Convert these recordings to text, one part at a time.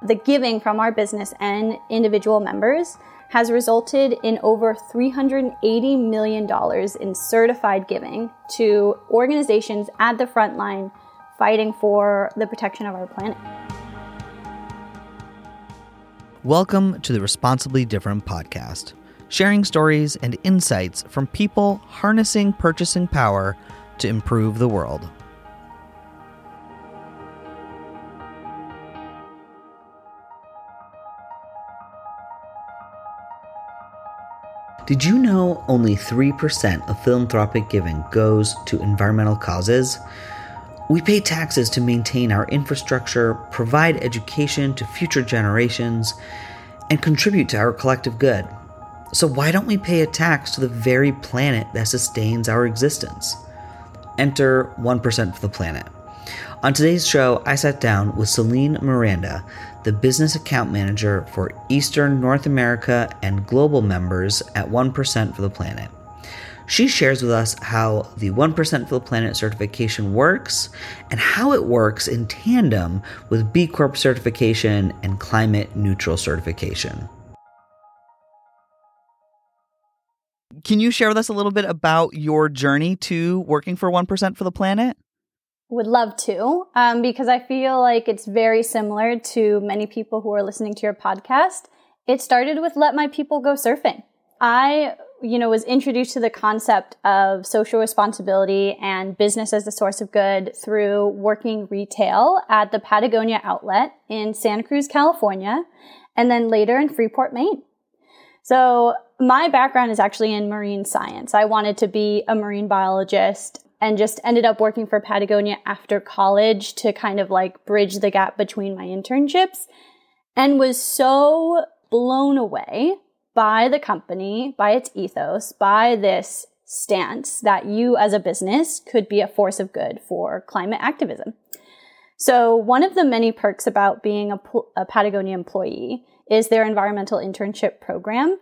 The giving from our business and individual members has resulted in over $380 million in certified giving to organizations at the front line fighting for the protection of our planet. Welcome to the Responsibly Different podcast, sharing stories and insights from people harnessing purchasing power to improve the world. Did you know only 3% of philanthropic giving goes to environmental causes? We pay taxes to maintain our infrastructure, provide education to future generations, and contribute to our collective good. So, why don't we pay a tax to the very planet that sustains our existence? Enter 1% for the planet. On today's show, I sat down with Celine Miranda, the business account manager for Eastern North America and global members at 1% for the Planet. She shares with us how the 1% for the Planet certification works and how it works in tandem with B Corp certification and climate neutral certification. Can you share with us a little bit about your journey to working for 1% for the Planet? Would love to, um, because I feel like it's very similar to many people who are listening to your podcast. It started with Let My People Go Surfing. I, you know, was introduced to the concept of social responsibility and business as a source of good through working retail at the Patagonia outlet in Santa Cruz, California, and then later in Freeport, Maine. So my background is actually in marine science. I wanted to be a marine biologist and just ended up working for Patagonia after college to kind of like bridge the gap between my internships and was so blown away by the company, by its ethos, by this stance that you as a business could be a force of good for climate activism. So one of the many perks about being a, a Patagonia employee is their environmental internship program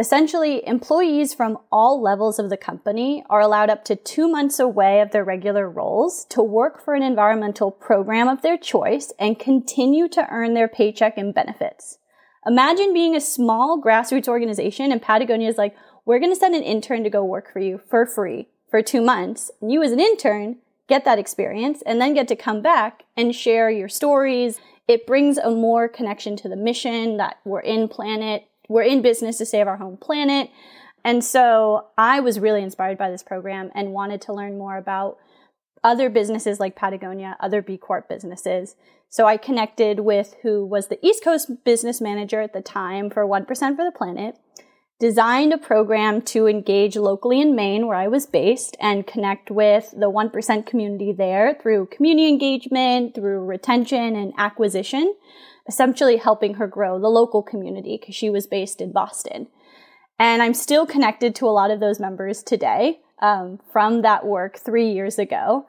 Essentially, employees from all levels of the company are allowed up to two months away of their regular roles to work for an environmental program of their choice and continue to earn their paycheck and benefits. Imagine being a small grassroots organization and Patagonia is like, we're going to send an intern to go work for you for free for two months. And you as an intern get that experience and then get to come back and share your stories. It brings a more connection to the mission that we're in planet we're in business to save our home planet. And so I was really inspired by this program and wanted to learn more about other businesses like Patagonia, other B Corp businesses. So I connected with who was the East Coast business manager at the time for 1% for the Planet, designed a program to engage locally in Maine, where I was based, and connect with the 1% community there through community engagement, through retention and acquisition essentially helping her grow the local community because she was based in Boston. And I'm still connected to a lot of those members today um, from that work three years ago.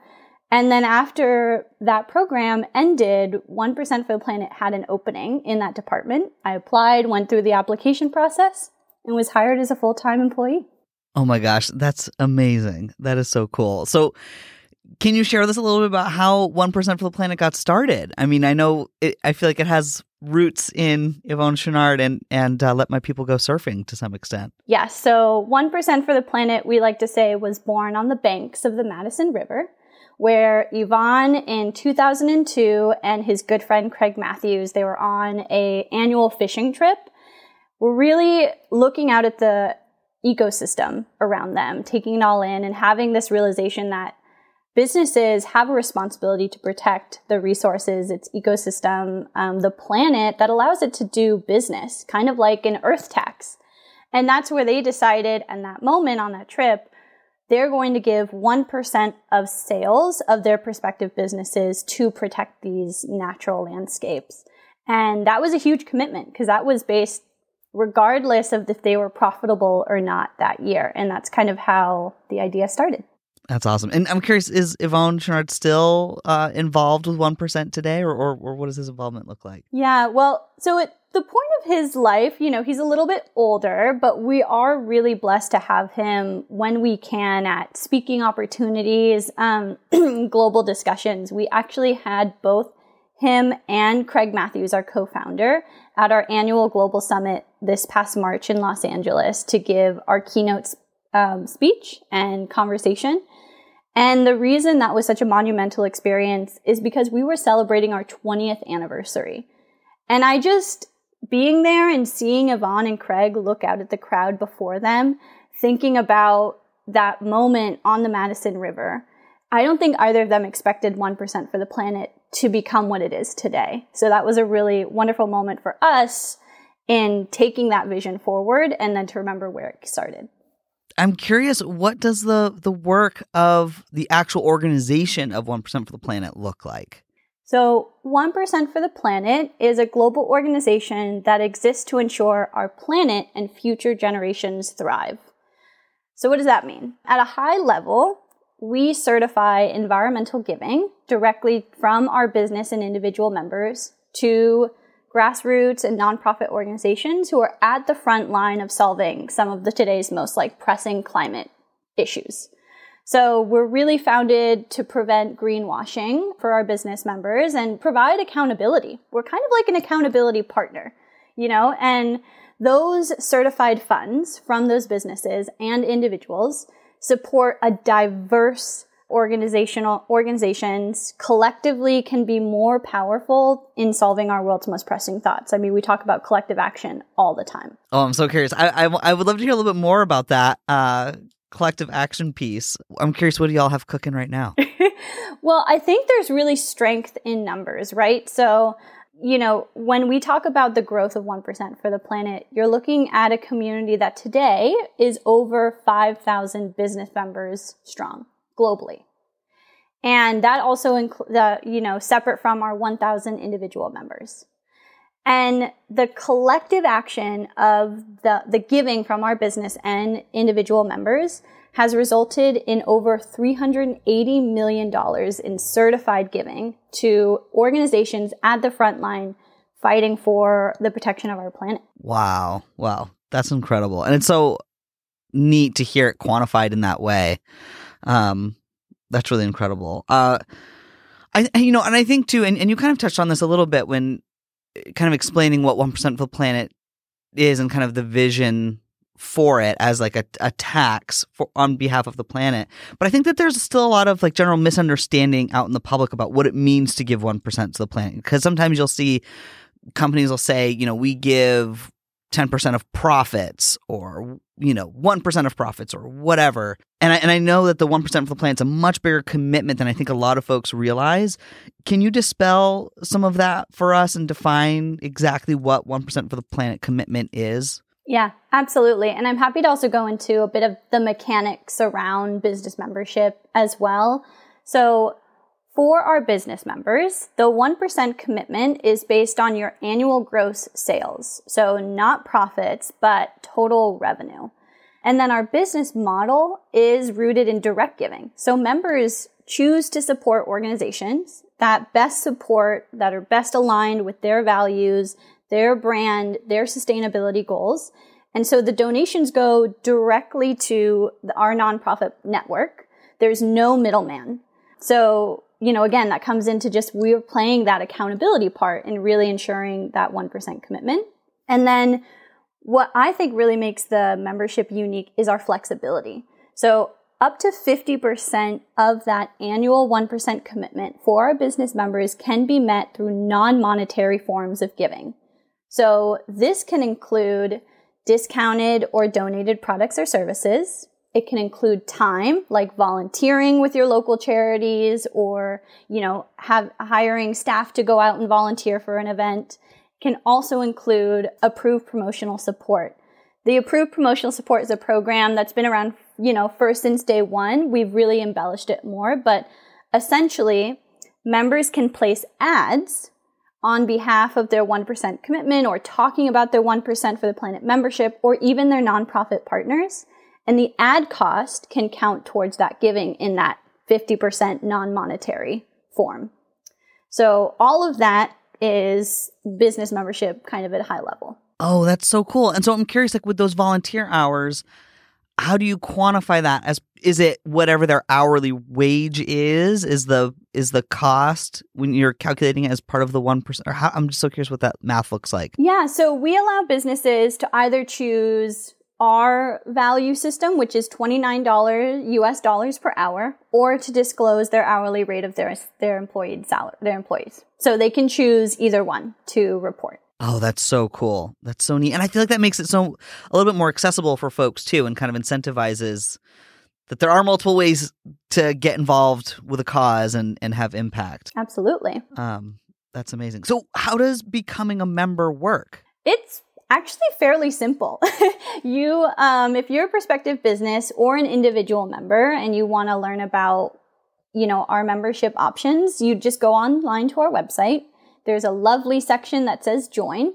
And then after that program ended, 1% for the Planet had an opening in that department. I applied, went through the application process, and was hired as a full time employee. Oh my gosh, that's amazing. That is so cool. So, can you share with us a little bit about how 1% for the Planet got started? I mean, I know it, I feel like it has roots in Yvon Chouinard and, and uh, Let My People Go Surfing to some extent. Yeah, so 1% for the Planet, we like to say, was born on the banks of the Madison River, where Yvon in 2002 and his good friend Craig Matthews, they were on a annual fishing trip. We're really looking out at the ecosystem around them, taking it all in and having this realization that businesses have a responsibility to protect the resources, its ecosystem, um, the planet that allows it to do business, kind of like an earth tax. And that's where they decided, and that moment on that trip, they're going to give 1% of sales of their prospective businesses to protect these natural landscapes. And that was a huge commitment because that was based regardless of if they were profitable or not that year. And that's kind of how the idea started. That's awesome. And I'm curious, is Yvon Chouinard still uh, involved with 1% today, or, or, or, what does his involvement look like? Yeah, well, so at the point of his life, you know, he's a little bit older, but we are really blessed to have him when we can at speaking opportunities, um, global discussions. We actually had both him and Craig Matthews, our co founder, at our annual global summit this past March in Los Angeles to give our keynote um, speech and conversation. And the reason that was such a monumental experience is because we were celebrating our 20th anniversary. And I just, being there and seeing Yvon and Craig look out at the crowd before them, thinking about that moment on the Madison River, I don't think either of them expected 1% for the planet to become what it is today. So that was a really wonderful moment for us in taking that vision forward and then to remember where it started. I'm curious, what does the the work of the actual organization of 1% for the planet look like? So, 1% for the Planet is a global organization that exists to ensure our planet and future generations thrive. So, what does that mean? At a high level, we certify environmental giving directly from our business and individual members to grassroots and nonprofit organizations who are at the front line of solving some of the today's most like pressing climate issues. So we're really founded to prevent greenwashing for our business members and provide accountability. We're kind of like an accountability partner, you know, and those certified funds from those businesses and individuals support a diverse organizational organizations collectively can be more powerful in solving our world's most pressing thoughts. I mean, we talk about collective action all the time. Oh, I'm so curious. I I, I would love to hear a little bit more about that uh, collective action piece. I'm curious, what do y'all have cooking right now? well, I think there's really strength in numbers, right? So you know, when we talk about the growth of 1% for the planet, you're looking at a community that today is over 5,000 business members strong globally. And that also includes, the, you know, separate from our 1,000 individual members. And the collective action of the, the giving from our business and individual members has resulted in over $380 million in certified giving to organizations at the front line fighting for the protection of our planet. Wow. Wow. That's incredible. And it's so neat to hear it quantified in that way. Um, that's really incredible. Uh, I, you know, and I think too, and, and you kind of touched on this a little bit when kind of explaining what 1% of the planet is and kind of the vision for it as like a, a tax for on behalf of the planet. But I think that there's still a lot of like general misunderstanding out in the public about what it means to give 1% to the planet. Because sometimes you'll see companies will say, you know, we give 10% of profits or you know 1% of profits or whatever and I, and I know that the 1% for the planet's a much bigger commitment than i think a lot of folks realize can you dispel some of that for us and define exactly what 1% for the planet commitment is yeah, absolutely. And I'm happy to also go into a bit of the mechanics around business membership as well. So, for our business members, the 1% commitment is based on your annual gross sales. So, not profits, but total revenue. And then our business model is rooted in direct giving. So, members choose to support organizations that best support, that are best aligned with their values their brand, their sustainability goals. And so the donations go directly to our nonprofit network. There's no middleman. So, you know, again, that comes into just we're playing that accountability part and really ensuring that 1% commitment. And then what I think really makes the membership unique is our flexibility. So up to 50% of that annual 1% commitment for our business members can be met through non-monetary forms of giving. So this can include discounted or donated products or services. It can include time, like volunteering with your local charities or, you know, have hiring staff to go out and volunteer for an event. It can also include approved promotional support. The approved promotional support is a program that's been around, you know, first since day one. We've really embellished it more, but essentially members can place ads on behalf of their 1% commitment or talking about their 1% for the planet membership or even their nonprofit partners. And the ad cost can count towards that giving in that 50% non monetary form. So all of that is business membership kind of at a high level. Oh, that's so cool. And so I'm curious, like with those volunteer hours, how do you quantify that as is it whatever their hourly wage is is the is the cost when you're calculating it as part of the 1% or how i'm just so curious what that math looks like yeah so we allow businesses to either choose our value system which is $29 us dollars per hour or to disclose their hourly rate of their their employee salary their employees so they can choose either one to report Oh, that's so cool. That's so neat. And I feel like that makes it so a little bit more accessible for folks too and kind of incentivizes that there are multiple ways to get involved with a cause and, and have impact. Absolutely. Um, that's amazing. So how does becoming a member work? It's actually fairly simple. you, um, if you're a prospective business or an individual member and you want to learn about, you know, our membership options, you just go online to our website there's a lovely section that says join.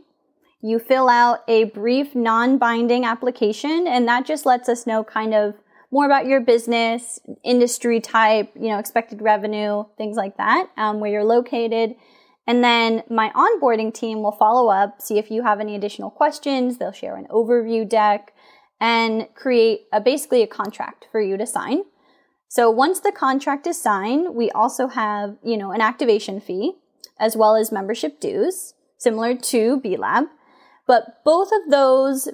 You fill out a brief non-binding application and that just lets us know kind of more about your business, industry type, you know, expected revenue, things like that, um, where you're located. And then my onboarding team will follow up, see if you have any additional questions. They'll share an overview deck and create a, basically a contract for you to sign. So once the contract is signed, we also have, you know, an activation fee as well as membership dues, similar to B Lab. But both of those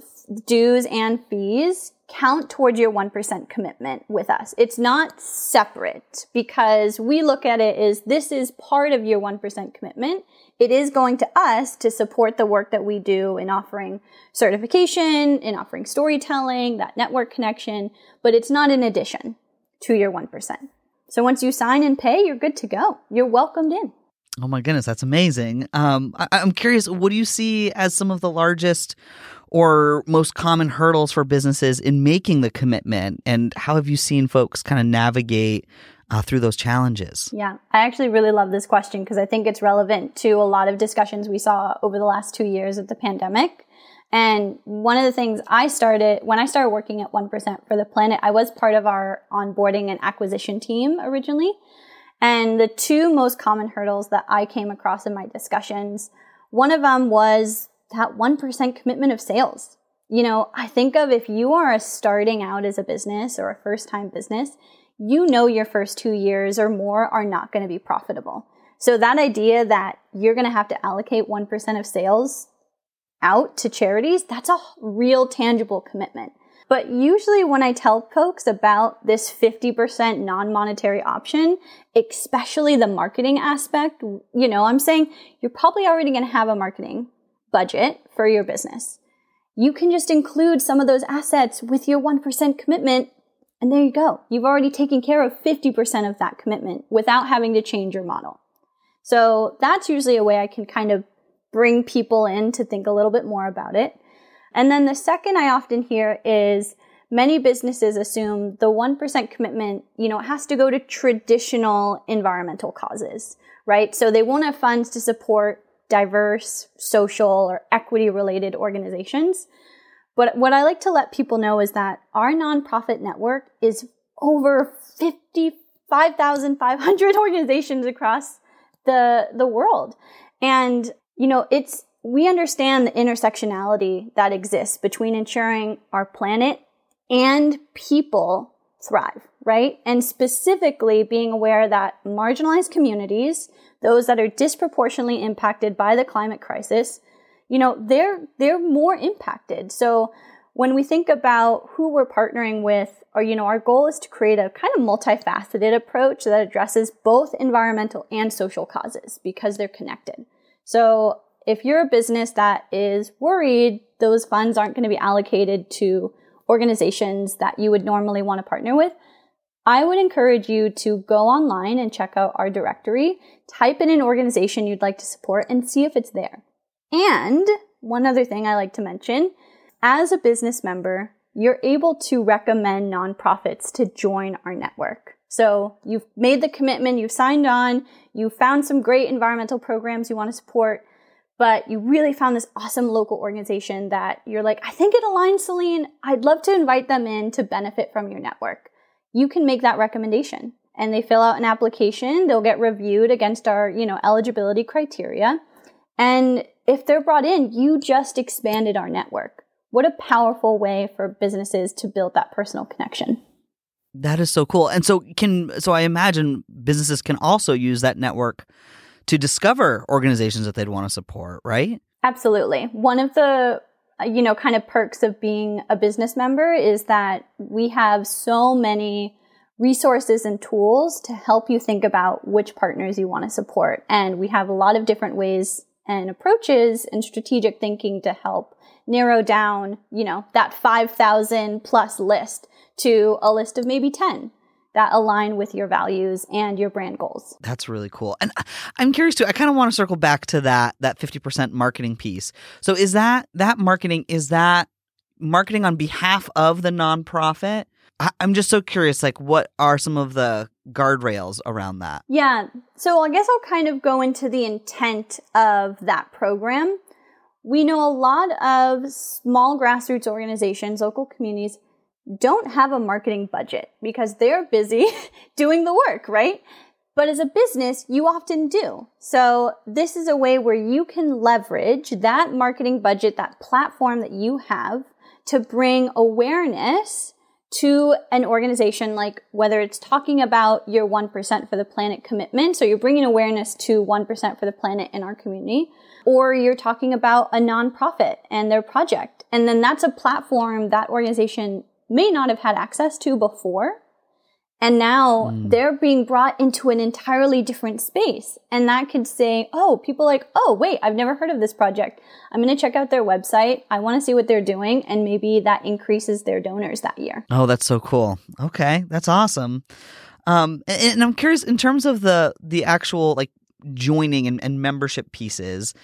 dues and fees count towards your 1% commitment with us. It's not separate because we look at it as this is part of your 1% commitment. It is going to us to support the work that we do in offering certification, in offering storytelling, that network connection, but it's not in addition to your 1%. So once you sign and pay, you're good to go. You're welcomed in. Oh my goodness, that's amazing. Um, I, I'm curious, what do you see as some of the largest or most common hurdles for businesses in making the commitment? And how have you seen folks kind of navigate uh, through those challenges? Yeah, I actually really love this question because I think it's relevant to a lot of discussions we saw over the last two years of the pandemic. And one of the things I started when I started working at 1% for the planet, I was part of our onboarding and acquisition team originally. And the two most common hurdles that I came across in my discussions, one of them was that 1% commitment of sales. You know, I think of if you are starting out as a business or a first time business, you know your first two years or more are not going to be profitable. So that idea that you're going to have to allocate 1% of sales out to charities, that's a real tangible commitment. But usually when I tell folks about this 50% non-monetary option, especially the marketing aspect, you know, I'm saying you're probably already going to have a marketing budget for your business. You can just include some of those assets with your 1% commitment and there you go. You've already taken care of 50% of that commitment without having to change your model. So that's usually a way I can kind of bring people in to think a little bit more about it. And then the second I often hear is many businesses assume the 1% commitment, you know, has to go to traditional environmental causes, right? So they won't have funds to support diverse, social, or equity related organizations. But what I like to let people know is that our nonprofit network is over 55,500 organizations across the, the world. And, you know, it's, we understand the intersectionality that exists between ensuring our planet and people thrive, right? And specifically being aware that marginalized communities, those that are disproportionately impacted by the climate crisis, you know, they're, they're more impacted. So when we think about who we're partnering with, or, you know, our goal is to create a kind of multifaceted approach that addresses both environmental and social causes because they're connected. So if you're a business that is worried those funds aren't going to be allocated to organizations that you would normally want to partner with, I would encourage you to go online and check out our directory, type in an organization you'd like to support, and see if it's there. And one other thing I like to mention as a business member, you're able to recommend nonprofits to join our network. So you've made the commitment, you've signed on, you found some great environmental programs you want to support but you really found this awesome local organization that you're like, I think it aligns, Celine. I'd love to invite them in to benefit from your network. You can make that recommendation and they fill out an application. They'll get reviewed against our, you know, eligibility criteria. And if they're brought in, you just expanded our network. what a powerful way for businesses to build that personal connection. That is so cool. And so can so I imagine businesses can also use that network to discover organizations that they'd want to support, right? Absolutely. One of the uh, you know kind of perks of being a business member is that we have so many resources and tools to help you think about which partners you want to support. And we have a lot of different ways and approaches and strategic thinking to help narrow down, you know, that 5,000 plus list to a list of maybe 10 that align with your values and your brand goals. That's really cool. And I'm curious too. I kind of want to circle back to that that 50% marketing piece. So is that that marketing is that marketing on behalf of the nonprofit? I, I'm just so curious like what are some of the guardrails around that? Yeah. So I guess I'll kind of go into the intent of that program. We know a lot of small grassroots organizations, local communities don't have a marketing budget because they're busy doing the work, right? But as a business, you often do. So this is a way where you can leverage that marketing budget, that platform that you have to bring awareness to an organization like whether it's talking about your 1% for the planet commitment. So you're bringing awareness to 1% for the planet in our community, or you're talking about a nonprofit and their project. And then that's a platform that organization may not have had access to before. And now mm. they're being brought into an entirely different space. And that could say, oh, people like, oh, wait, I've never heard of this project. I'm going to check out their website. I want to see what they're doing. And maybe that increases their donors that year. Oh, that's so cool. Okay. That's awesome. Um, and, and I'm curious in terms of the, the actual like joining and, and membership pieces,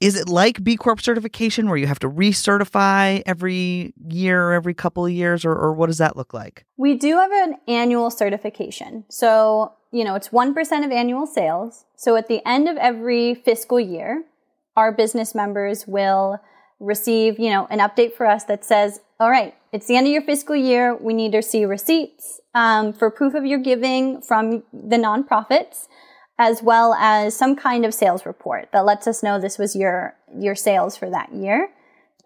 is it like B Corp certification where you have to recertify every year every couple of years, or, or what does that look like? We do have an annual certification. So, you know, it's 1% of annual sales. So at the end of every fiscal year, our business members will receive, you know, an update for us that says, all right, it's the end of your fiscal year. We need to see receipts um, for proof of your giving from the nonprofits as well as some kind of sales report that lets us know this was your your sales for that year.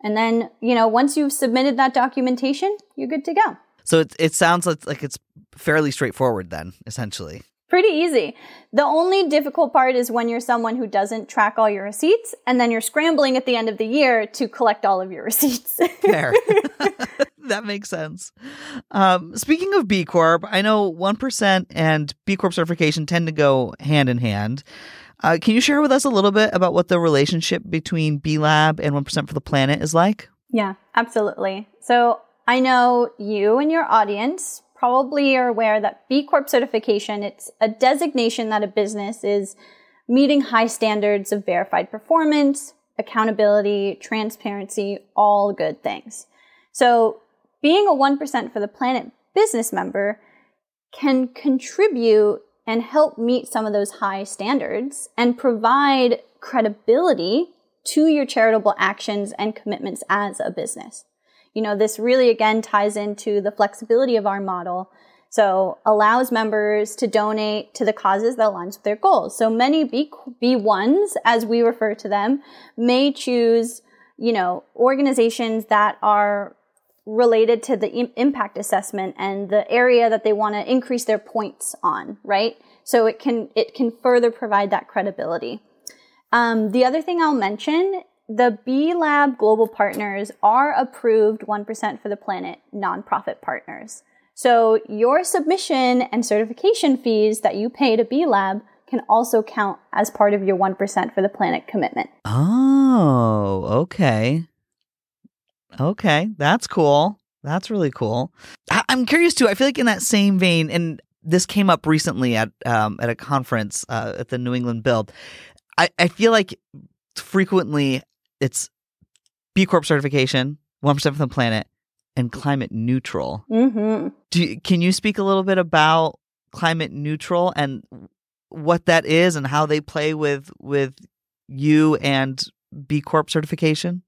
And then, you know, once you've submitted that documentation, you're good to go. So it it sounds like it's fairly straightforward then, essentially. Pretty easy. The only difficult part is when you're someone who doesn't track all your receipts and then you're scrambling at the end of the year to collect all of your receipts. Fair. that makes sense. Um, speaking of B Corp, I know 1% and B Corp certification tend to go hand in hand. Uh, can you share with us a little bit about what the relationship between B Lab and 1% for the Planet is like? Yeah, absolutely. So I know you and your audience probably are aware that B Corp certification, it's a designation that a business is meeting high standards of verified performance, accountability, transparency, all good things. So being a 1% for the planet business member can contribute and help meet some of those high standards and provide credibility to your charitable actions and commitments as a business. You know, this really again ties into the flexibility of our model. So allows members to donate to the causes that aligns with their goals. So many B, B1s, as we refer to them, may choose, you know, organizations that are related to the Im- impact assessment and the area that they want to increase their points on, right? So it can it can further provide that credibility. Um, the other thing I'll mention, the B Lab Global Partners are approved 1% for the Planet nonprofit partners. So your submission and certification fees that you pay to B Lab can also count as part of your 1% for the planet commitment. Oh, okay. Okay, that's cool. That's really cool. I- am curious too. I feel like in that same vein, and this came up recently at um, at a conference uh, at the New England Build. I, I feel like frequently it's B Corp certification, one percent from the planet, and climate neutral. Mm-hmm. Do you, can you speak a little bit about climate neutral and what that is and how they play with with you and B Corp certification?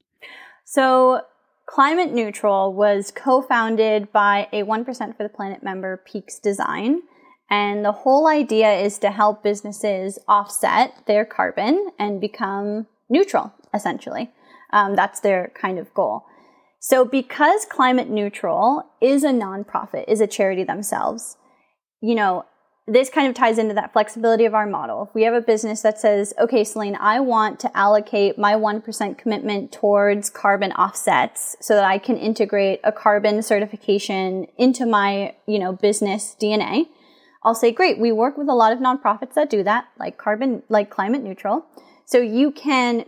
So Climate Neutral was co-founded by a 1% for the Planet member, Peaks Design. And the whole idea is to help businesses offset their carbon and become neutral, essentially. Um, that's their kind of goal. So because Climate Neutral is a nonprofit, is a charity themselves, you know, this kind of ties into that flexibility of our model. If we have a business that says, okay, Celine, I want to allocate my 1% commitment towards carbon offsets so that I can integrate a carbon certification into my, you know, business DNA. I'll say, great, we work with a lot of nonprofits that do that, like carbon, like climate neutral. So you can,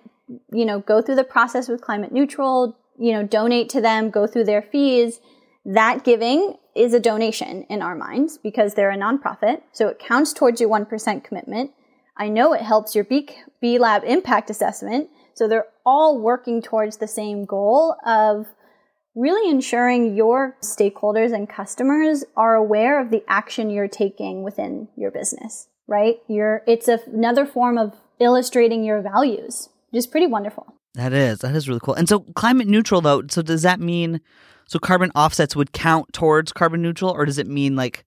you know, go through the process with climate neutral, you know, donate to them, go through their fees. That giving is a donation in our minds because they're a nonprofit. So it counts towards your 1% commitment. I know it helps your B, B Lab impact assessment. So they're all working towards the same goal of really ensuring your stakeholders and customers are aware of the action you're taking within your business, right? You're, it's a, another form of illustrating your values, which is pretty wonderful. That is, that is really cool. And so climate neutral though, so does that mean so carbon offsets would count towards carbon neutral, or does it mean like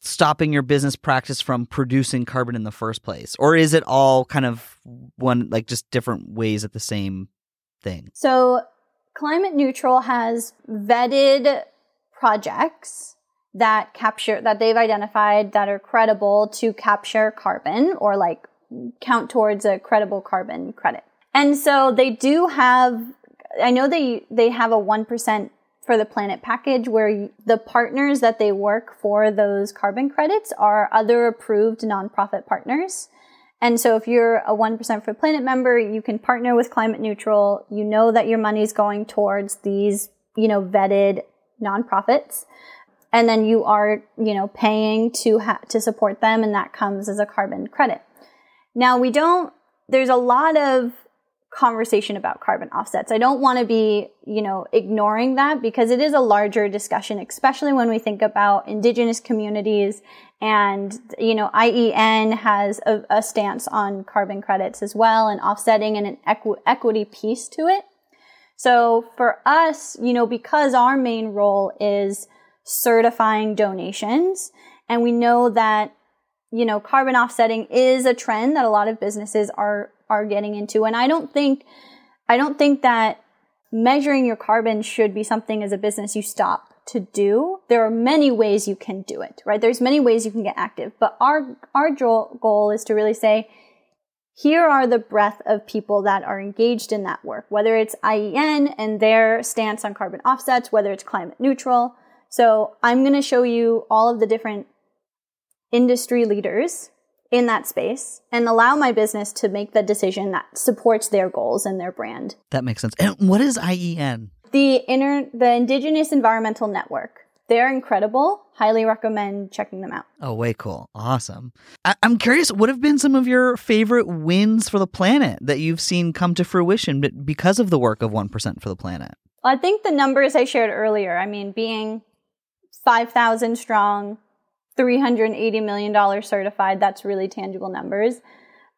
stopping your business practice from producing carbon in the first place? Or is it all kind of one, like just different ways at the same thing? So climate neutral has vetted projects that capture that they've identified that are credible to capture carbon or like count towards a credible carbon credit. And so they do have I know they they have a 1% for the planet package where the partners that they work for those carbon credits are other approved nonprofit partners. And so if you're a 1% for planet member, you can partner with climate neutral. You know that your money is going towards these, you know, vetted nonprofits. And then you are, you know, paying to ha- to support them and that comes as a carbon credit. Now we don't there's a lot of conversation about carbon offsets. I don't want to be, you know, ignoring that because it is a larger discussion, especially when we think about indigenous communities and, you know, IEN has a, a stance on carbon credits as well and offsetting and an equi- equity piece to it. So for us, you know, because our main role is certifying donations and we know that you know, carbon offsetting is a trend that a lot of businesses are are getting into. And I don't think, I don't think that measuring your carbon should be something as a business you stop to do. There are many ways you can do it, right? There's many ways you can get active, but our, our goal is to really say, here are the breadth of people that are engaged in that work, whether it's IEN and their stance on carbon offsets, whether it's climate neutral. So I'm going to show you all of the different industry leaders in that space and allow my business to make the decision that supports their goals and their brand. That makes sense. And what is IEN? The inner the Indigenous Environmental Network. They're incredible. Highly recommend checking them out. Oh, way cool. Awesome. I- am curious, what have been some of your favorite wins for the planet that you've seen come to fruition because of the work of 1% for the planet? I think the numbers I shared earlier, I mean, being 5,000 strong, $380 million certified. That's really tangible numbers.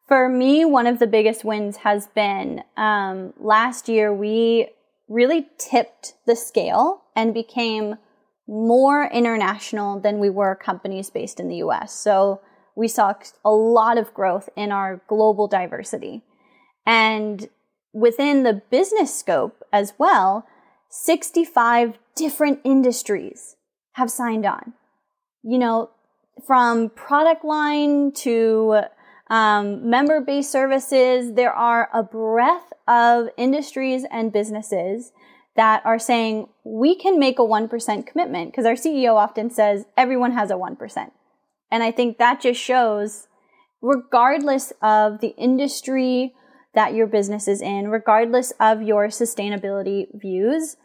For me, one of the biggest wins has been um, last year we really tipped the scale and became more international than we were companies based in the US. So we saw a lot of growth in our global diversity. And within the business scope as well, 65 different industries have signed on you know, from product line to um, member based services, there are a breadth of industries and businesses that are saying we can make a 1% commitment because our CEO often says everyone has a 1%. And I think that just shows, regardless of the industry that your business is in, regardless of your sustainability views,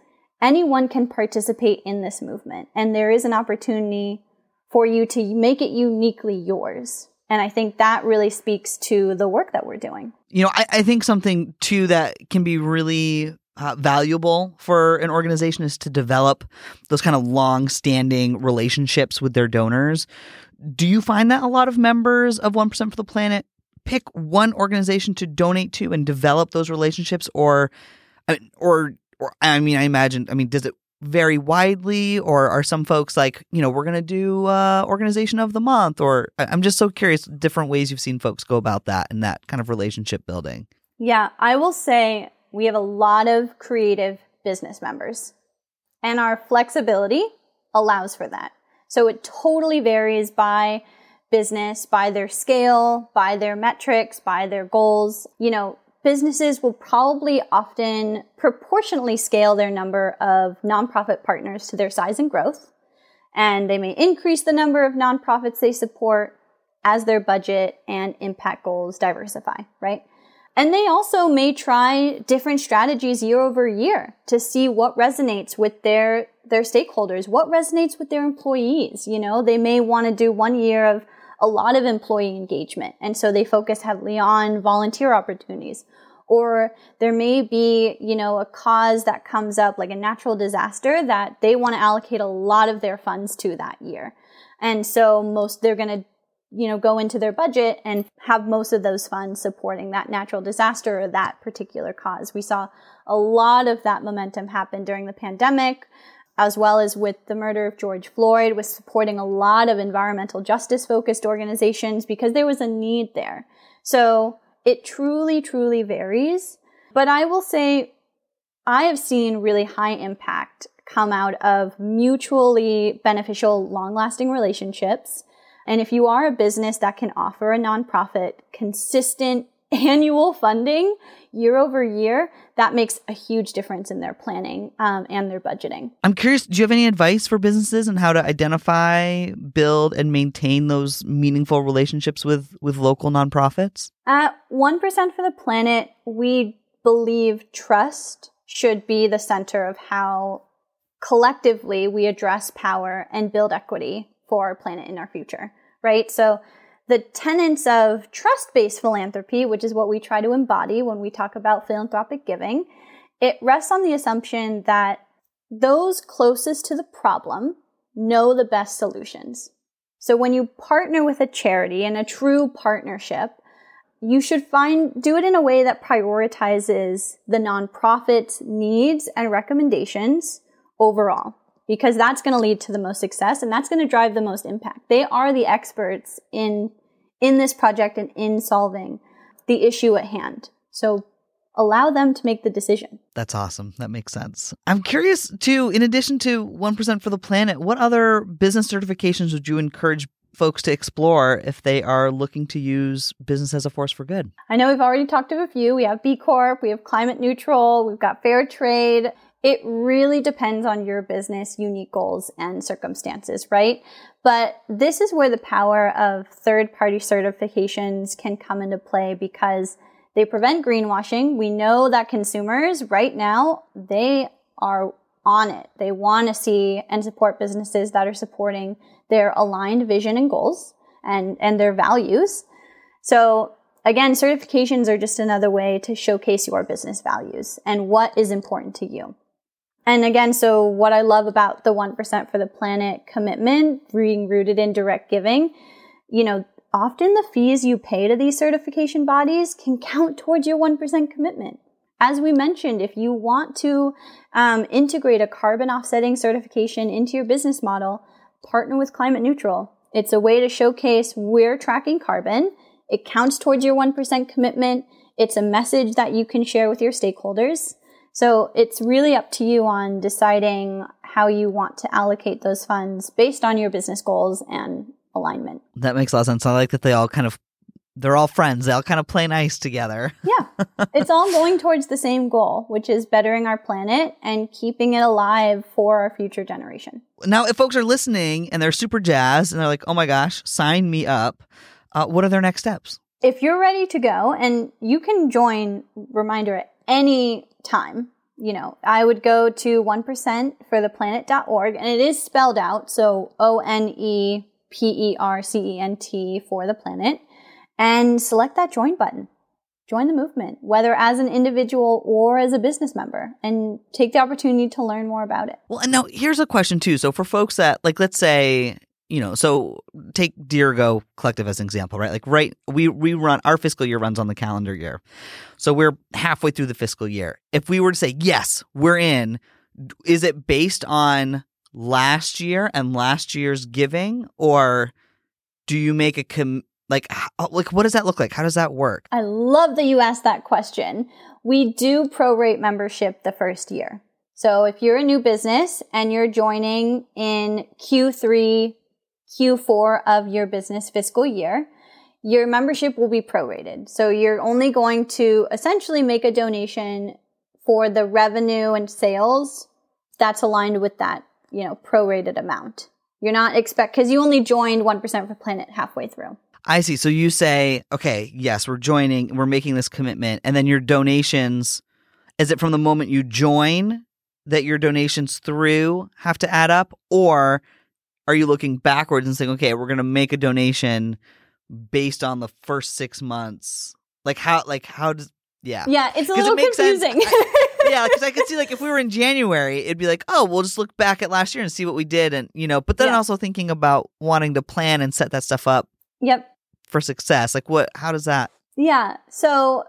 anyone can participate in this movement. And there is an opportunity for you to make it uniquely yours. And I think that really speaks to the work that we're doing. You know, I, I think something too that can be really uh, valuable for an organization is to develop those kind of long standing relationships with their donors. Do you find that a lot of members of 1% for the Planet pick one organization to donate to and develop those relationships or or or I mean I imagine I mean does it vary widely or are some folks like you know we're going to do uh, organization of the month or i'm just so curious different ways you've seen folks go about that and that kind of relationship building yeah i will say we have a lot of creative business members. And our flexibility allows for that. So it totally varies by business, by their scale, by their metrics, by their goals. You know, businesses will probably often proportionately scale their number of nonprofit partners to their size and growth. And they may increase the number of nonprofits they support as their budget and impact goals diversify, right? And they also may try different strategies year over year to see what resonates with their, their stakeholders, what resonates with their employees. You know, they may want to do one year of a lot of employee engagement. And so they focus heavily on volunteer opportunities. Or there may be, you know, a cause that comes up like a natural disaster that they want to allocate a lot of their funds to that year. And so most, they're going to you know, go into their budget and have most of those funds supporting that natural disaster or that particular cause. We saw a lot of that momentum happen during the pandemic, as well as with the murder of George Floyd, with supporting a lot of environmental justice focused organizations because there was a need there. So it truly, truly varies. But I will say I have seen really high impact come out of mutually beneficial, long lasting relationships and if you are a business that can offer a nonprofit consistent annual funding year over year, that makes a huge difference in their planning um, and their budgeting. I'm curious, do you have any advice for businesses on how to identify, build, and maintain those meaningful relationships with, with local nonprofits? At 1% for the Planet, we believe trust should be the center of how collectively we address power and build equity for our planet in our future, right? So the tenets of trust-based philanthropy, which is what we try to embody when we talk about philanthropic giving, it rests on the assumption that those closest to the problem know the best solutions. So when you partner with a charity in a true partnership, you should find do it in a way that prioritizes the nonprofit's needs and recommendations overall because that's going to lead to the most success and that's going to drive the most impact. They are the experts in in this project and in solving the issue at hand. So allow them to make the decision. That's awesome. That makes sense. I'm curious too, in addition to 1% for the planet, what other business certifications would you encourage folks to explore if they are looking to use business as a force for good? I know we've already talked of a few. We have B Corp, we have climate neutral, we've got fair trade. It really depends on your business unique goals and circumstances, right? But this is where the power of third party certifications can come into play because they prevent greenwashing. We know that consumers right now, they are on it. They want to see and support businesses that are supporting their aligned vision and goals and, and their values. So again, certifications are just another way to showcase your business values and what is important to you. And again, so what I love about the 1% for the planet commitment, being rooted in direct giving, you know, often the fees you pay to these certification bodies can count towards your 1% commitment. As we mentioned, if you want to um, integrate a carbon offsetting certification into your business model, partner with Climate Neutral. It's a way to showcase we're tracking carbon. It counts towards your 1% commitment. It's a message that you can share with your stakeholders. So it's really up to you on deciding how you want to allocate those funds based on your business goals and alignment. That makes a lot of sense. I like that they all kind of they're all friends. They all kind of play nice together. yeah. It's all going towards the same goal, which is bettering our planet and keeping it alive for our future generation. Now, if folks are listening and they're super jazzed and they're like, oh my gosh, sign me up, uh, what are their next steps? If you're ready to go, and you can join, reminder, at any time. You know, I would go to 1% for the planet.org and it is spelled out. So O N E P E R C E N T for the planet and select that join button. Join the movement, whether as an individual or as a business member, and take the opportunity to learn more about it. Well, and now here's a question too. So for folks that like, let's say you know, so take Dirigo Collective as an example, right? Like, right, we we run our fiscal year runs on the calendar year, so we're halfway through the fiscal year. If we were to say yes, we're in, is it based on last year and last year's giving, or do you make a com like oh, like what does that look like? How does that work? I love that you asked that question. We do prorate membership the first year. So if you're a new business and you're joining in Q3, Q4 of your business fiscal year, your membership will be prorated. So you're only going to essentially make a donation for the revenue and sales that's aligned with that, you know, prorated amount. You're not expect because you only joined 1% for planet halfway through. I see. So you say, okay, yes, we're joining, we're making this commitment, and then your donations is it from the moment you join that your donations through have to add up or are you looking backwards and saying, okay, we're going to make a donation based on the first 6 months? Like how like how does yeah. Yeah, it's a little it confusing. yeah, because I could see like if we were in January, it'd be like, oh, we'll just look back at last year and see what we did, and you know. But then yeah. also thinking about wanting to plan and set that stuff up. Yep. For success, like what? How does that? Yeah. So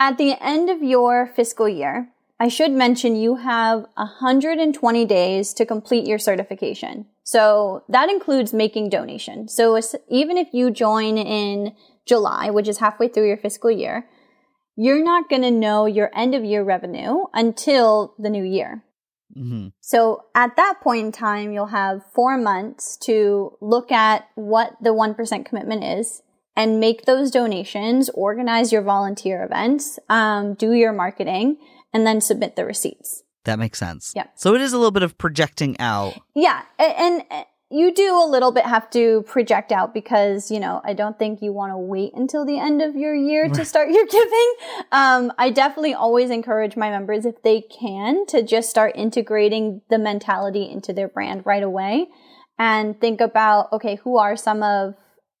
at the end of your fiscal year, I should mention you have 120 days to complete your certification. So that includes making donation. So even if you join in July, which is halfway through your fiscal year, you're not going to know your end of year revenue until the new year. Mm-hmm. So at that point in time, you'll have four months to look at what the 1% commitment is and make those donations, organize your volunteer events, um, do your marketing, and then submit the receipts. That makes sense. Yeah. So it is a little bit of projecting out. Yeah. And, and you do a little bit have to project out because, you know, I don't think you want to wait until the end of your year to start your giving. Um, I definitely always encourage my members, if they can, to just start integrating the mentality into their brand right away and think about, okay, who are some of,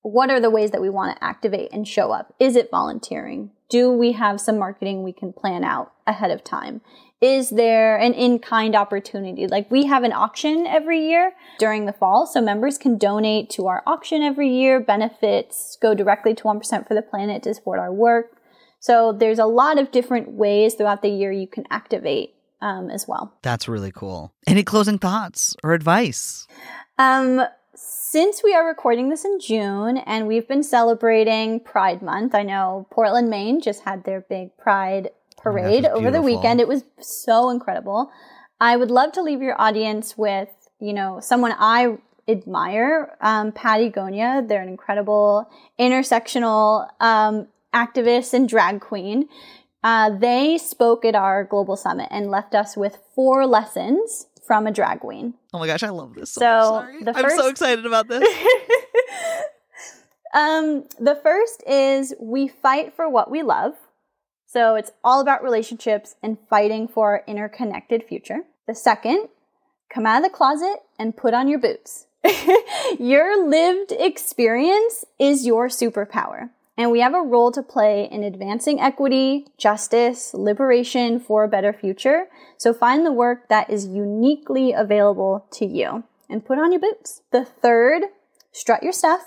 what are the ways that we want to activate and show up? Is it volunteering? Do we have some marketing we can plan out ahead of time? is there an in-kind opportunity? Like we have an auction every year during the fall, so members can donate to our auction every year. Benefits go directly to 1% for the planet to support our work. So there's a lot of different ways throughout the year you can activate um, as well. That's really cool. Any closing thoughts or advice? Um, since we are recording this in June and we've been celebrating Pride Month, I know Portland, Maine just had their big Pride parade over the weekend. It was so incredible. I would love to leave your audience with, you know, someone I admire, um, Pattie Gonia. They're an incredible intersectional um, activist and drag queen. Uh, they spoke at our global summit and left us with four lessons from a drag queen. Oh my gosh, I love this. So, so the first, I'm so excited about this. um, the first is we fight for what we love. So it's all about relationships and fighting for our interconnected future. The second, come out of the closet and put on your boots. your lived experience is your superpower. And we have a role to play in advancing equity, justice, liberation for a better future. So find the work that is uniquely available to you and put on your boots. The third, strut your stuff.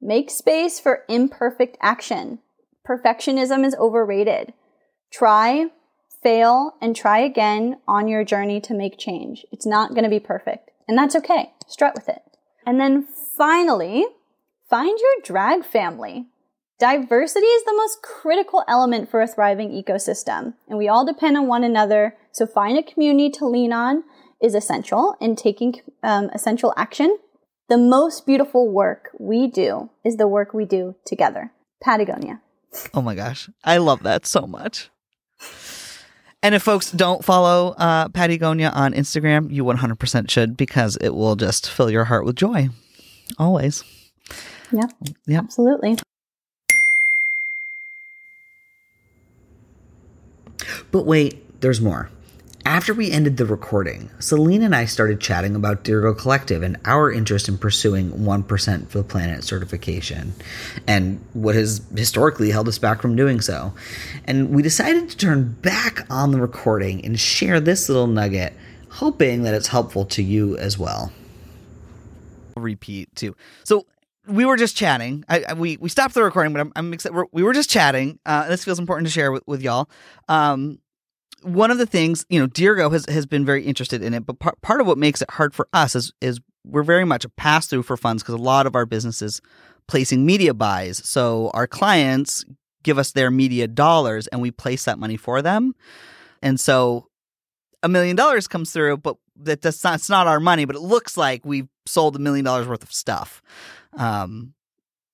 Make space for imperfect action perfectionism is overrated. Try, fail, and try again on your journey to make change. It's not going to be perfect, and that's okay. Strut with it. And then finally, find your drag family. Diversity is the most critical element for a thriving ecosystem, and we all depend on one another. So find a community to lean on is essential in taking um, essential action. The most beautiful work we do is the work we do together. Pattie Gonia. Oh my gosh. I love that so much. And if folks don't follow uh, Pattie Gonia on Instagram, you 100% should because it will just fill your heart with joy. Always. Yeah. Yeah. Absolutely. But wait, there's more. After we ended the recording, Celine and I started chatting about Dirigo Collective and our interest in pursuing 1% for the planet certification and what has historically held us back from doing so. And we decided to turn back on the recording and share this little nugget, hoping that it's helpful to you as well. Repeat too. So we were just chatting. I, I, we we stopped the recording, but I'm, I'm excited. We're, we were just chatting. Uh, this feels important to share with, with y'all. Um, one of the things, you know, Dirigo has, has been very interested in it, but par- part of what makes it hard for us is, is we're very much a pass through for funds because a lot of our businesses placing media buys. So our clients give us their media dollars and we place that money for them. And so a million dollars comes through, but that does not, it's not our money, but it looks like we've sold a million dollars worth of stuff. Um,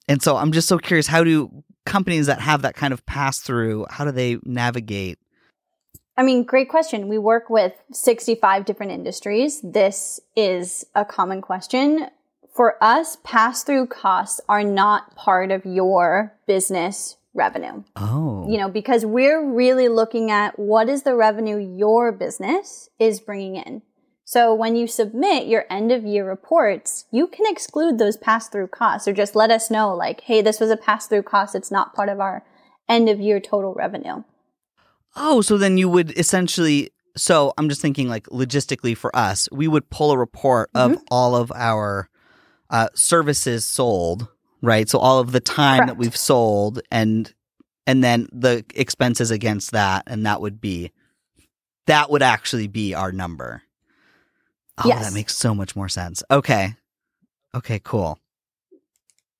and so I'm just so curious how do companies that have that kind of pass through, how do they navigate? I mean, great question. We work with 65 different industries. This is a common question. For us, pass through costs are not part of your business revenue. Oh. You know, because we're really looking at what is the revenue your business is bringing in. So when you submit your end of year reports, you can exclude those pass through costs or just let us know like, hey, this was a pass through cost. It's not part of our end of year total revenue. Oh, so then you would essentially so I'm just thinking like logistically for us, we would pull a report of mm-hmm. all of our uh, services sold, right? So all of the time Correct. that we've sold and and then the expenses against that and that would be that would actually be our number. Oh, yes. that makes so much more sense. Okay. Okay, cool.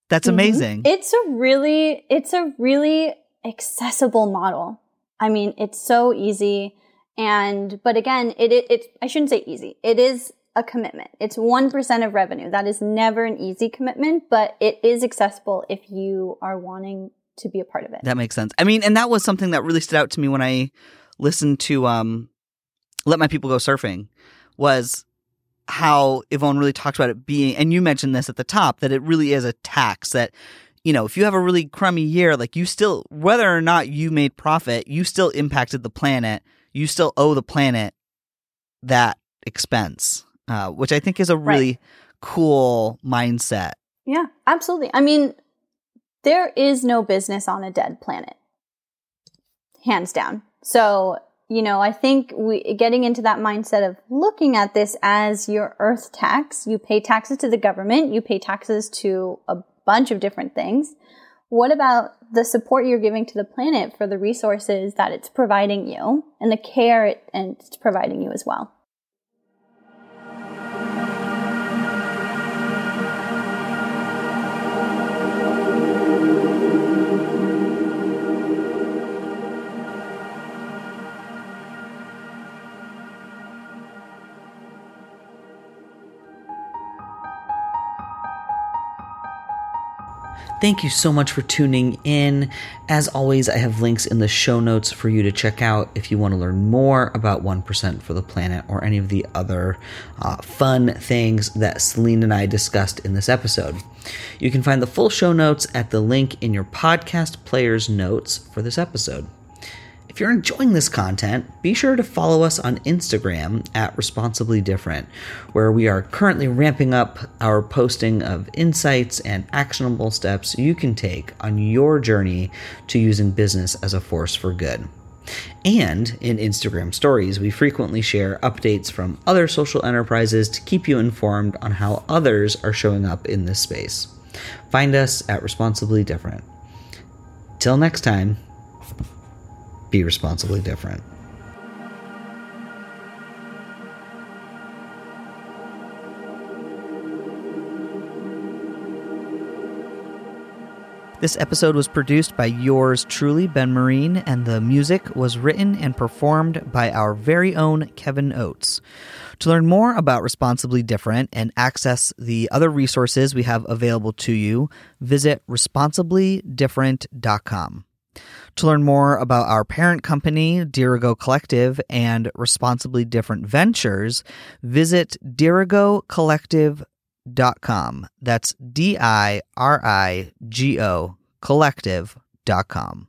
That's mm-hmm. amazing. It's a really it's a really accessible model. I mean, it's so easy and but again, it it, it I shouldn't say easy. It is a commitment. It's 1% of revenue. That is never an easy commitment, but it is accessible if you are wanting to be a part of it. That makes sense. I mean, and that was something that really stood out to me when I listened to um Let My People Go Surfing was how Yvon really talks about it being, and you mentioned this at the top, that it really is a tax that, you know, if you have a really crummy year, like you still, whether or not you made profit, you still impacted the planet. You still owe the planet that expense, uh, which I think is a really right. cool mindset. Yeah, absolutely. I mean, there is no business on a dead planet, hands down. So you know, I think we getting into that mindset of looking at this as your earth tax. You pay taxes to the government, you pay taxes to a bunch of different things. What about the support you're giving to the planet for the resources that it's providing you and the care it, and it's providing you as well? Thank you so much for tuning in. As always, I have links in the show notes for you to check out if you want to learn more about 1% for the planet or any of the other uh, fun things that Celine and I discussed in this episode. You can find the full show notes at the link in your podcast player's notes for this episode. If you're enjoying this content, be sure to follow us on Instagram at Responsibly Different, where we are currently ramping up our posting of insights and actionable steps you can take on your journey to using business as a force for good. And in Instagram stories, we frequently share updates from other social enterprises to keep you informed on how others are showing up in this space. Find us at Responsibly Different. Till next time, be responsibly different. This episode was produced by yours truly, Ben Marine, and the music was written and performed by our very own Kevin Oates. To learn more about Responsibly Different and access the other resources we have available to you, visit responsiblydifferent.com. To learn more about our parent company, Dirigo Collective, and Responsibly Different Ventures, visit dirigocollective.com. That's D I R I G O collective.com.